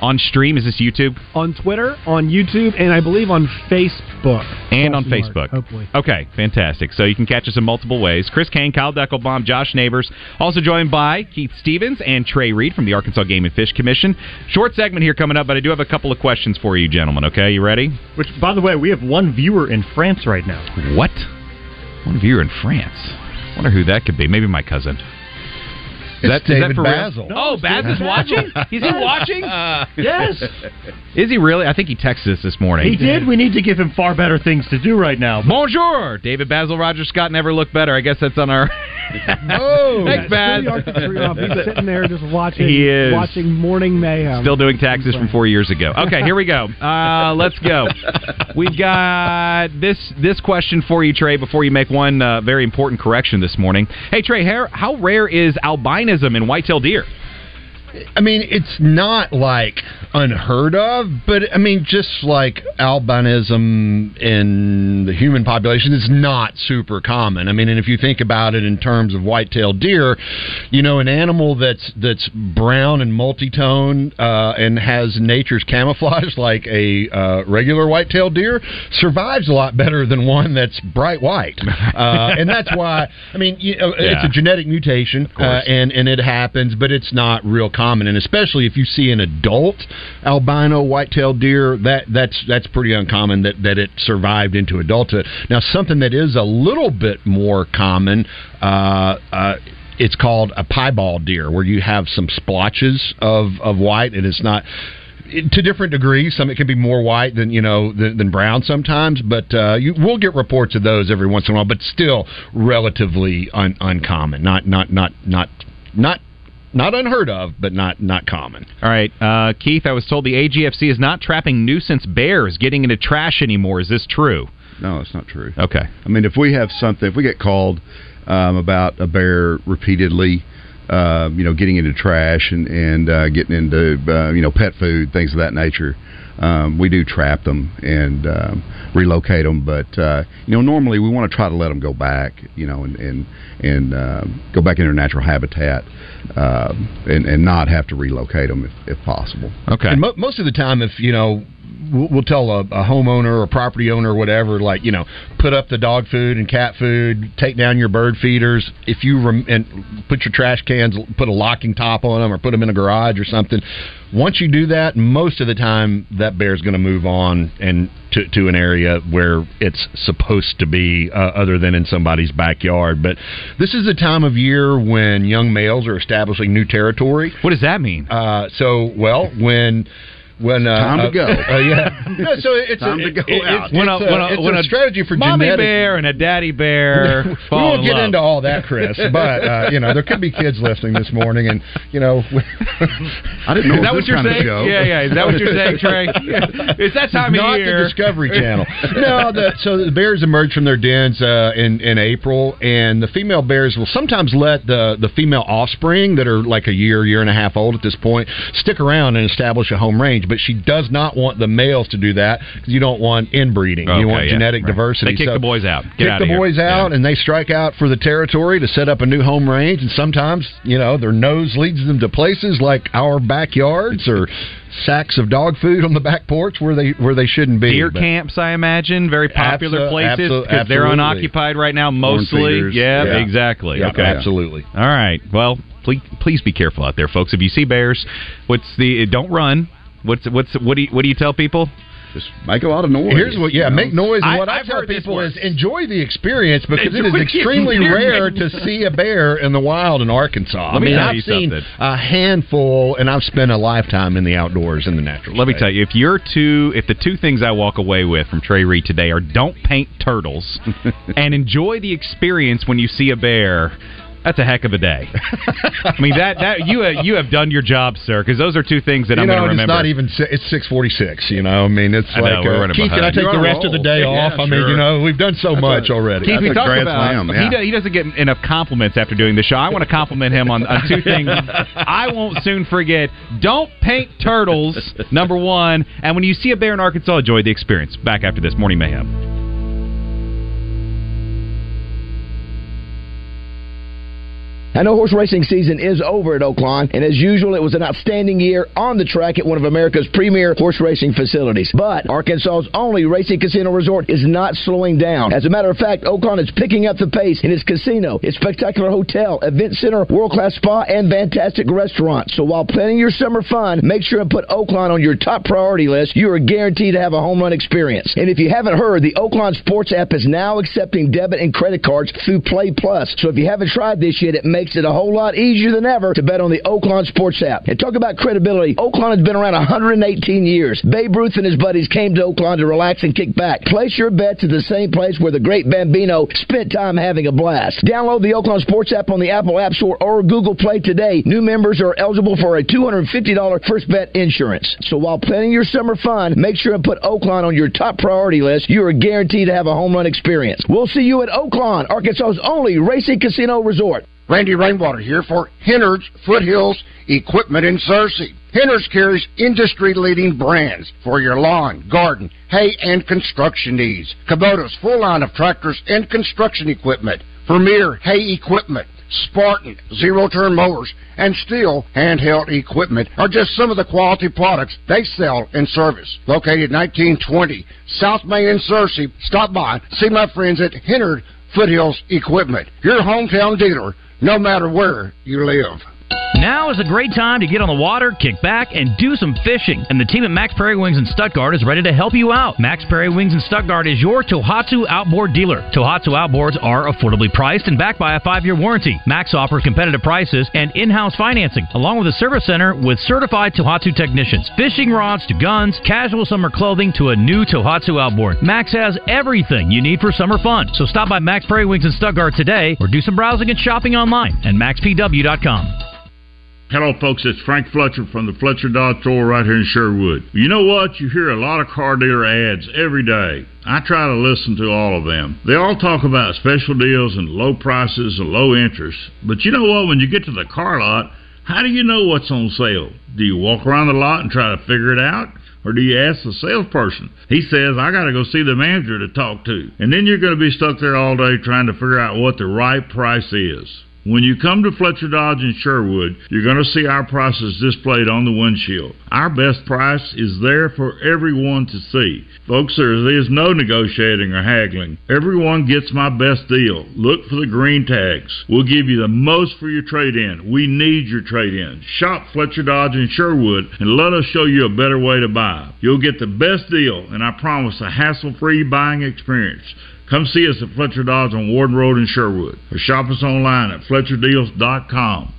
on stream. Is this YouTube? on Twitter, on YouTube, and I believe on Facebook. And on Question mark, Facebook. hopefully. Okay, fantastic. So you can catch us in multiple ways. Chris Kane, Kyle Deckelbaum, Josh Neighbors. Also joined by Keith Stevens and Trey Reed from the Arkansas Game and Fish Commission. Short segment here coming up, but I do have a couple of questions for you, gentlemen. Okay, you ready? Which, by the way, we have one viewer in France right now. What? One viewer in France. I wonder who that could be. Maybe my cousin. Is that, is that David for real? Basil. Oh, Baz is watching? Is he watching? Yes. Is he really? I think he texted us this morning. He did. We need to give him far better things to do right now. Bonjour, David Basil Roger Scott never looked better. I guess that's on our. Oh, thanks, Baz. He's sitting there just watching. He is. watching Morning Mayhem. Still doing taxes from four years ago. Okay, here we go. Uh, let's go. We've got this this question for you, Trey. Before you make one uh, very important correction this morning. Hey, Trey, how, how rare is albinism in whitetail deer? I mean, it's not like unheard of, but I mean, just like albinism in the human population is not super common. I mean, and if you think about it in terms of white-tailed deer, you know, an animal that's that's brown and multi-tone uh, and has nature's camouflage like a uh, regular white-tailed deer survives a lot better than one that's bright white, uh, and that's why. I mean, you know, it's a genetic mutation, uh, and and it happens, but it's not real common. And especially if you see an adult albino white-tailed deer, that that's that's pretty uncommon that that it survived into adulthood. Now, something that is a little bit more common. Uh, uh, it's called a piebald deer, where you have some splotches of, of white, and it's not to different degrees. Some it can be more white than you know than, than brown sometimes, but uh, you will get reports of those every once in a while. But still, relatively un, uncommon. Not not not not not not unheard of, but not not common. All right, uh, Keith. I was told the AGFC is not trapping nuisance bears getting into trash anymore. Is this true? No, it's not true. Okay. I mean, if we have something, if we get called um, about a bear repeatedly, uh, you know, getting into trash and and uh, getting into uh, you know pet food, things of that nature, um, we do trap them and um, relocate them. But uh, you know, normally we want to try to let them go back, you know, and and and um go back in their natural habitat, um, and and not have to relocate them if, if possible. Okay. And mo- most of the time, if you know, we'll, we'll tell a, a homeowner or property owner or whatever, like you know, put up the dog food and cat food, take down your bird feeders. If you rem- and put your trash cans, put a locking top on them, or put them in a garage or something. Once you do that, most of the time that bear's going to move on and to, to an area where it's supposed to be, uh, other than in somebody's backyard. But this is the time of year when young males are establishing new territory. What does that mean? Uh, so, well, when when uh, Time to uh, go. uh, yeah. No, so it's Time a, to go it- out. It's, When a- it's a- when a- it's when a a strategy for mommy genetic bear and a daddy bear. we won't in get love. into all that, Chris. But uh, you know, there could be kids listening this morning, and you know, I didn't know Is that what you're saying? show. Yeah, yeah. Is that what you're saying, Trey? It's that time of not year. the Discovery Channel. no, the, so the bears emerge from their dens uh, in in April, and the female bears will sometimes let the the female offspring that are like a year, year and a half old at this point stick around and establish a home range. But she does not want the males to do that because you don't want inbreeding. Okay, you want yeah, genetic right. diversity. They kick So the boys out. Get kick outta the here. boys out, and they strike out for the territory to set up a new home range. And sometimes, you know, their nose leads them to places like our backyards or sacks of dog food on the back porch where they where they shouldn't be. Deer But- camps, I imagine, very popular Abso- places abso- because they're unoccupied right now, mostly. Yeah, yeah. exactly. Yeah, okay, absolutely. All right. Well, please, please be careful out there, folks. If you see bears, what's the? Don't run. What's what's what do you what do you tell people? just make a lot of noise. Here's what, yeah, you know? make noise. And I- what I, I've tell people is enjoy the experience because it Enjoy is the extremely rare to see a bear in the wild in Arkansas. Let I me mean, tell I've you seen something. a handful, and I've spent a lifetime in the outdoors in the natural. Let me tell you, if you're two, if the two things I walk away with from Trey Reed today are don't paint turtles and enjoy the experience when you see a bear. That's a heck of a day. I mean that that you have, you have done your job, sir. Because those are two things that you I'm going to remember. it's not even si- it's six forty six. You know, I mean, it's I like we're uh, running Keith. Can I take You're the on a rest of the day Yeah, off? I mean, sure. you know, we've done so That's much a- already. Keith, we That's talked about slam, he, yeah. do, he doesn't get enough compliments after doing the show. I want to compliment him on, on two things. I won't soon forget. Don't paint turtles. Number one, and when you see a bear in Arkansas, enjoy the experience. Back after this morning mayhem. I know horse racing season is over at Oaklawn, and as usual, it was an outstanding year on the track at one of America's premier horse racing facilities. But Arkansas's only racing casino resort is not slowing down. As a matter of fact, Oaklawn is picking up the pace in its casino, its spectacular hotel, event center, world class spa, and fantastic restaurant. So while planning your summer fun, make sure and put Oaklawn on your top priority list. You are guaranteed to have a home run experience. And if you haven't heard, the Oaklawn Sports app is now accepting debit and credit cards through Play Plus. So if you haven't tried this yet, it makes it a whole lot easier than ever to bet on the Oaklawn Sports app. And talk about credibility. Oaklawn has been around 118 years. Babe Ruth and his buddies came to Oaklawn to relax and kick back. Place your bets at the same place where the great Bambino spent time having a blast. Download the Oaklawn Sports app on the Apple App Store or Google Play today. New members are eligible for a $250 first bet insurance. So while planning your summer fun, make sure and put Oaklawn on your top priority list. You are guaranteed to have a home run experience. We'll see you at Oaklawn, Arkansas's only racing casino resort. Randy Rainwater here for Hennard's Foothills Equipment in Searcy. Hennard's carries industry-leading brands for your lawn, garden, hay, and construction needs. Kubota's full line of tractors and construction equipment. Premier hay equipment. Spartan, zero-turn mowers, and Stihl handheld equipment are just some of the quality products they sell and service. Located 1920 South Main in Searcy, stop by, see my friends at Hennard Foothills Equipment, your hometown dealer, no matter where you live. Now is a great time to get on the water, kick back, and do some fishing. And the team at Mack's Prairie Wings in Stuttgart is ready to help you out. Mack's Prairie Wings in Stuttgart is your Tohatsu outboard dealer. Tohatsu outboards are affordably priced and backed by a five-year warranty. Mack's offers competitive prices and in-house financing, along with a service center with certified Tohatsu technicians. Fishing rods to guns, casual summer clothing to a new Tohatsu outboard. Mack's has everything you need for summer fun. So stop by Mack's Prairie Wings in Stuttgart today, or do some browsing and shopping online at mackspw.com. Hello, folks. It's Frank Fletcher from the Fletcher Dodge store right here in Sherwood. You know what? You hear a lot of car dealer ads every day. I try to listen to all of them. They all talk about special deals and low prices and low interest. But you know what? When you get to the car lot, how do you know what's on sale? Do you walk around the lot and try to figure it out? Or do you ask the salesperson? He says, I got to go see the manager to talk to. And then you're going to be stuck there all day trying to figure out what the right price is. When you come to Fletcher Dodge in Sherwood, you're going to see our prices displayed on the windshield. Our best price is there for everyone to see. Folks, there is no negotiating or haggling. Everyone gets my best deal. Look for the green tags. We'll give you the most for your trade in. We need your trade in. Shop Fletcher Dodge in Sherwood and let us show you a better way to buy. You'll get the best deal, and I promise a hassle free buying experience. Come see us at Fletcher Dodge on Warden Road in Sherwood or shop us online at FletcherDeals.com.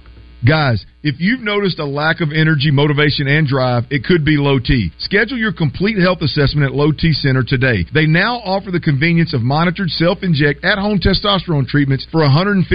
Guys, if you've noticed a lack of energy, motivation, and drive, it could be low T. Schedule your complete health assessment at Low T Center today. They now offer the convenience of monitored self-inject at-home testosterone treatments for $155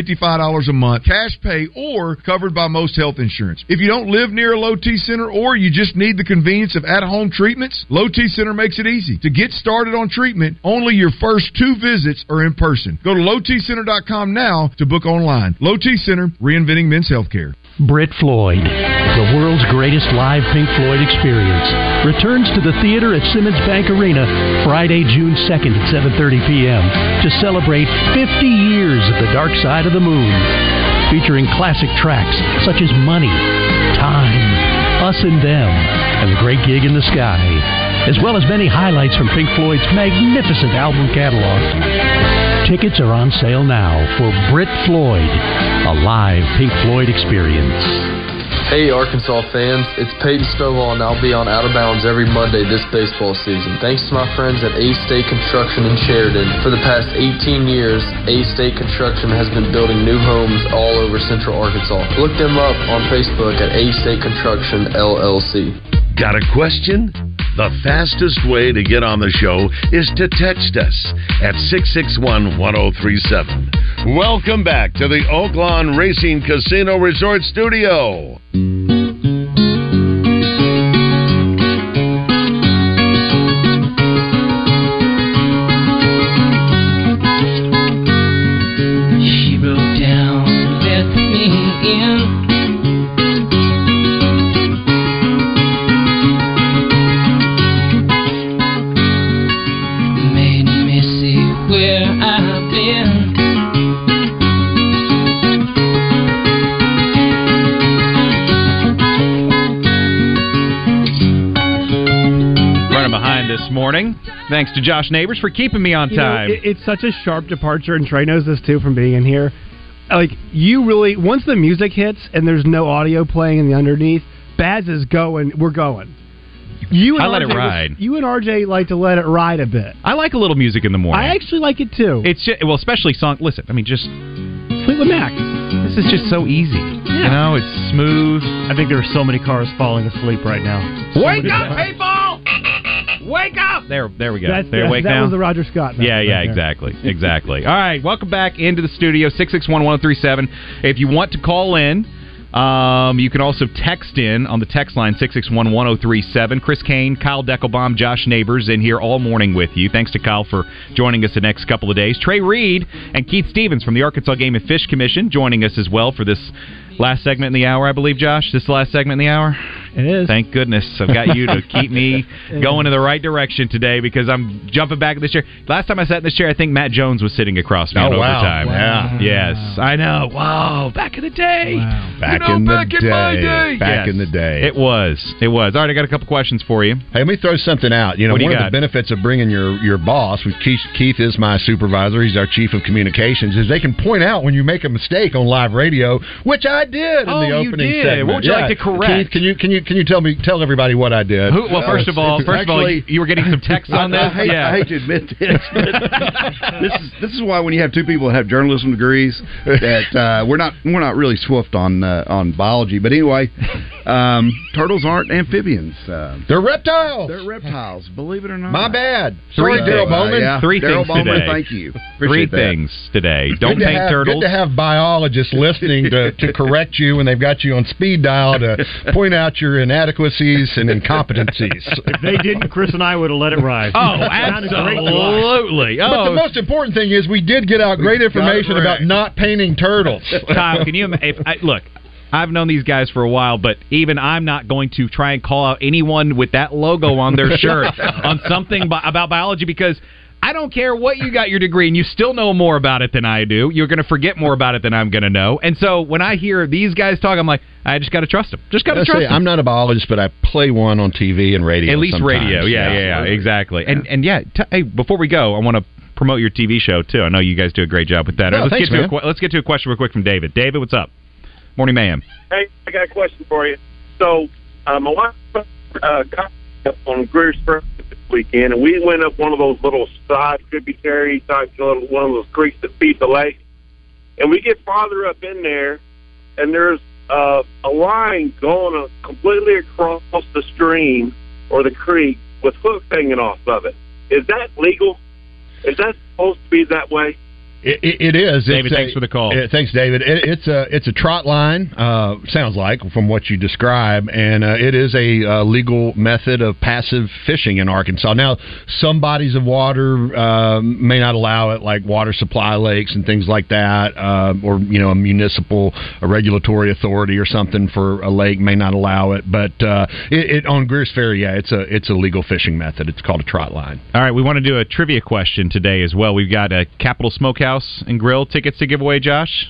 a month, cash pay, or covered by most health insurance. If you don't live near a Low T Center or you just need the convenience of at-home treatments, Low T Center makes it easy. To get started on treatment, only your first two visits are in person. Go to lowtcenter.com now to book online. Low T Center, reinventing men's healthcare. Brit Floyd, the world's greatest live Pink Floyd experience, returns to the theater at Simmons Bank Arena Friday, June 2nd at 7:30 p.m. to celebrate 50 years of the Dark Side of the Moon, featuring classic tracks such as Money, Time, Us and Them, and The Great Gig in the Sky, as well as many highlights from Pink Floyd's magnificent album catalog. Tickets are on sale now for Brit Floyd, a live Pink Floyd experience. Hey, Arkansas fans, it's Peyton Stovall, and I'll be on Out of Bounds every Monday this baseball season. Thanks to my friends at A State Construction in Sheridan. For the past 18 years, A State Construction has been building new homes all over Central Arkansas. Look them up on Facebook at A State Construction LLC. Got a question? The fastest way to get on the show is to text us at 661 1037. Welcome back to the Oaklawn Racing Casino Resort Studio. Thanks to Josh Neighbors for keeping me on You know, time. it- it's such a sharp departure, and Trey knows this too from being in here. Like you really, once the music hits and there's no audio playing in the underneath, Baz is going. We're going. You and I let RJ it ride. You and RJ like to let it ride a bit. I like a little music in the morning. I actually like it too. It's just, well, especially song. Listen, I mean, just Fleetwood Mac. This is just so easy. Yeah. You know, it's smooth. I think there are so many cars falling asleep right now. Wake up, people! Wake up! There, there we go. That's, They're that, that now. was the Roger Scott. Yeah, yeah, right there. exactly, exactly. All right, welcome back into the studio six six one one zero three seven. If you want to call in, um, you can also text in on the text line six six one one zero three seven. Chris Kane, Kyle Deckelbaum, Josh Neighbors in here all morning with you. Thanks to Kyle for joining us the next couple of days. Trey Reed and Keith Stevens from the Arkansas Game and Fish Commission joining us as well for this last segment in the hour, I believe. Josh, this is the last segment in the hour. It is. Thank goodness I've got you to keep me going in the right direction today because I'm jumping back in this chair. Last time I sat in this chair, I think Matt Jones was sitting across me Oh, in wow. overtime. Wow. Yes, I know. Wow, back in the day. Back You know, in the back day. in my day. Back Yes. in the day. It was. It was. All right, I got a couple questions for you. Hey, let me throw something out. You know, What do you one of got? the benefits of bringing your your boss, which Keith, Keith is my supervisor, he's our chief of communications, is they can point out when you make a mistake on live radio, which I did in Oh, the you opening did. segment. What would you like to correct? Keith, can you can you can you tell me tell everybody what I did? Who, well, first of all, first of all, you, you were getting some texts on that. I, I hate, yeah. I hate to admit this, but this is this is why when you have two people that have journalism degrees, that uh, we're not we're not really swift on uh, on biology. But anyway, um, turtles aren't amphibians. Uh, they're reptiles. They're reptiles. Believe it or not. My bad. Three Sorry, Daryl things. Bowman. yeah. Three Daryl things Bowman, today. Thank you. Three that. things today. Don't good to paint have, turtles. Good to have biologists listening to, to correct you when they've got you on speed dial to point out your inadequacies and incompetencies. If they didn't, Chris and I would have let it ride. Oh, Sounded great to us. absolutely. But the Oh, most important thing is we did get out great got it information about not painting turtles. Kyle, can you? If I, look, I've known these guys for a while, but even I'm not going to try and call out anyone with that logo on their shirt on something bi- about biology because. I don't care what you got your degree, and you still know more about it than I do. You're going to forget more about it than I'm going to know. And so when I hear these guys talk, I'm like, I just got to trust them. Just got to trust say, them. I'm not a biologist, but I play one on TV and radio. At least sometimes. radio, yeah, yeah, yeah, exactly. And and yeah, t- hey, before we go, I want to promote your TV show too. I know you guys do a great job with that. Oh, let's thanks, get to man. a, que- let's get to a question real quick from David. David, what's up? Morning, ma'am. Hey, I got a question for you. So, uh, my wife uh, got up on Greer's Ferry this weekend, and we went up one of those little side tributary type, one of those creeks that feed the lake. And we get farther up in there, and there's uh, a line going completely across the stream or the creek with hooks hanging off of it. Is that legal? Is that supposed to be that way? It, it, it is. David, It's a- thanks for the call. uh, thanks, David. It, it's a it's a trot line. Uh, sounds like from what you describe, and uh, it is a uh, legal method of passive fishing in Arkansas. Now, some bodies of water um, may not allow it, like water supply lakes and things like that, uh, or you know, a municipal a regulatory authority or something for a lake may not allow it. But uh, it, it on Greer's Ferry, yeah, it's a it's a legal fishing method. It's called a trot line. All right, we want to do a trivia question today as well. We've got a Capital Smokehouse and Grill tickets to give away, Josh.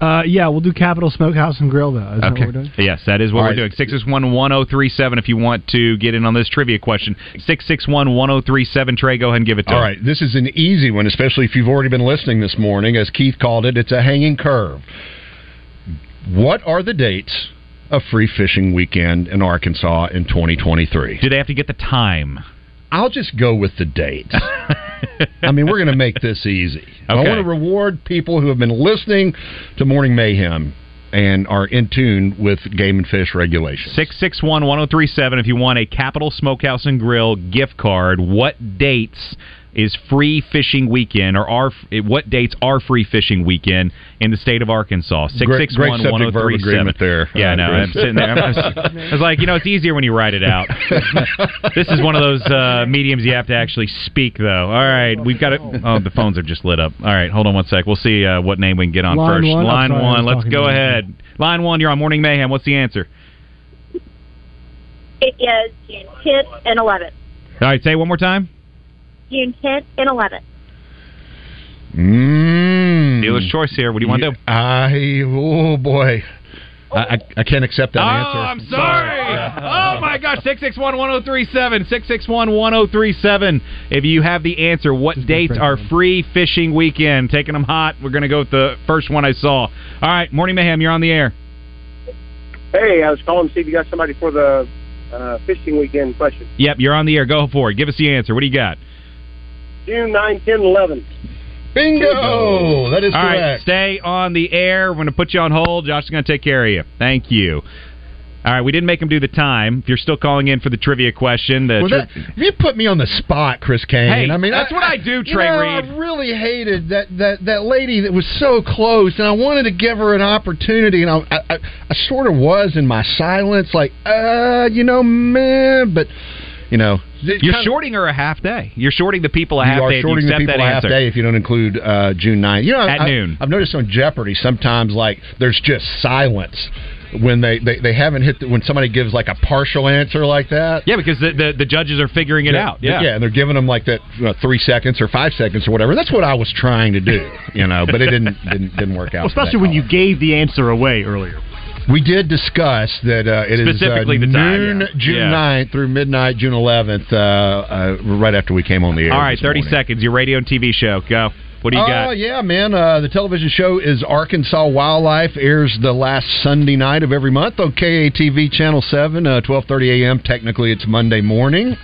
Uh, yeah, we'll do Capital Smokehouse and Grill though. Is that what we're doing? Yes, that is what All we're right. doing. Six six one one zero three seven. If you want to get in on this trivia question, six six one one zero three seven. Trey, go ahead and give it to All him. right, this is an easy one, especially if you've already been listening this morning. As Keith called it, it's a hanging curve. What are the dates a free fishing weekend in Arkansas in 2023. Do they have to get the time? I'll just go with the date. I mean, we're going to make this easy. I want to reward people who have been listening to Morning Mayhem and are in tune with game and fish regulations. 661 1037 if you want a Capital Smokehouse and Grill gift card. What dates is free fishing weekend or are what dates are free fishing weekend in the state of Arkansas? Great- great 661 subject verb agreement there, Yeah, uh, no, Chris. I'm sitting there. I'm, I'm, I was like, you know, it's easier when you write it out. this is one of those uh, mediums you have to actually speak, though. All right, we've got it. Oh, the phones are just lit up. All right, hold on one sec. We'll see uh, what name we can get on Line first. one? Line sorry, one. Let's go to you. ahead. Line one. You're on Morning Mayhem. What's the answer? It is June 10th and 11th. All right, say it one more time. June 10th and 11th. Mm. Dealer's choice here. What do you want to do? I oh boy, I, I, I can't accept that answer. oh, answer. I'm sorry. Oh my gosh, six six one one zero three seven six six one one zero three seven. If you have the answer, what dates are free fishing weekend? Taking them hot. We're gonna go with the first one I saw. All right, Morning Mayhem, you're on the air. Hey, I was calling to see if you got somebody for the uh, fishing weekend question. Yep, you're on the air. Go for it. Give us the answer. What do you got? June 9, 10, 11. Bingo! That is All right, correct. stay on the air. We're going to put you on hold. Josh is going to take care of you. Thank you. All right, we didn't make him do the time. If you're still calling in for the trivia question, the Well, tri- that, you put me on the spot, Chris Kane. Hey, I mean, that's what I do, you Trey know, Reed. I really hated that, that that lady that was so close, and I wanted to give her an opportunity, and I, I, I, I sort of was in my silence, like, uh, you know, man, but you know, it You're shorting her a half day. You're shorting the people a you half are day. if you shorting the people that a half answer. day if you don't include uh, June 9th. You know, At I, noon. I've noticed on Jeopardy sometimes like there's just silence when they, they, they haven't hit the, when somebody gives like a partial answer like that. Yeah, because the, the, the judges are figuring it out. Yeah. yeah, and they're giving them like that uh, three seconds or five seconds or whatever. That's what I was trying to do, you know, but it didn't didn't, didn't work out. Well, especially when you gave the answer away earlier. We did discuss that uh, it is Specifically uh, the time, yeah. June Yeah. 9th through midnight June 11th, uh, uh, right after we came on the air. All right, 30 morning. seconds. Your radio and TV show. Go. What do you got? Oh yeah, man. Uh, the television show is Arkansas Wildlife. Airs the last Sunday night of every month on KATV Channel Seven, uh, twelve thirty a.m. Technically, it's Monday morning.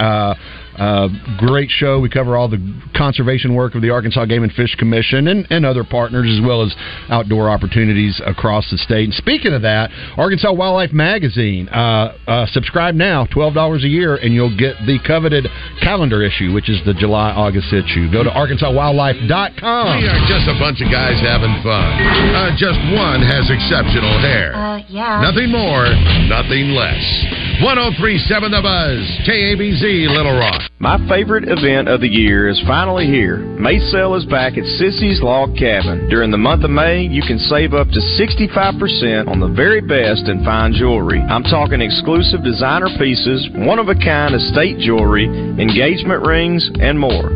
Uh, great show. We cover all the conservation work of the Arkansas Game and Fish Commission and, and other partners, as well as outdoor opportunities across the state. And speaking of that, Arkansas Wildlife Magazine. Uh, uh, subscribe now, twelve dollars a year, and you'll get the coveted calendar issue, which is the July August issue. Go to ArkansasWildlife.com. We are just a bunch of guys having fun. Uh, just one has exceptional hair. Uh, yeah. Nothing more, nothing less. 1037 The Buzz, KABZ, Little Rock. My favorite event of the year is finally here. May sale is back at Sissy's Log Cabin. During the month of May, you can save up to 65% on the very best in fine jewelry. I'm talking exclusive designer pieces, one of a kind estate jewelry, engagement rings, and more.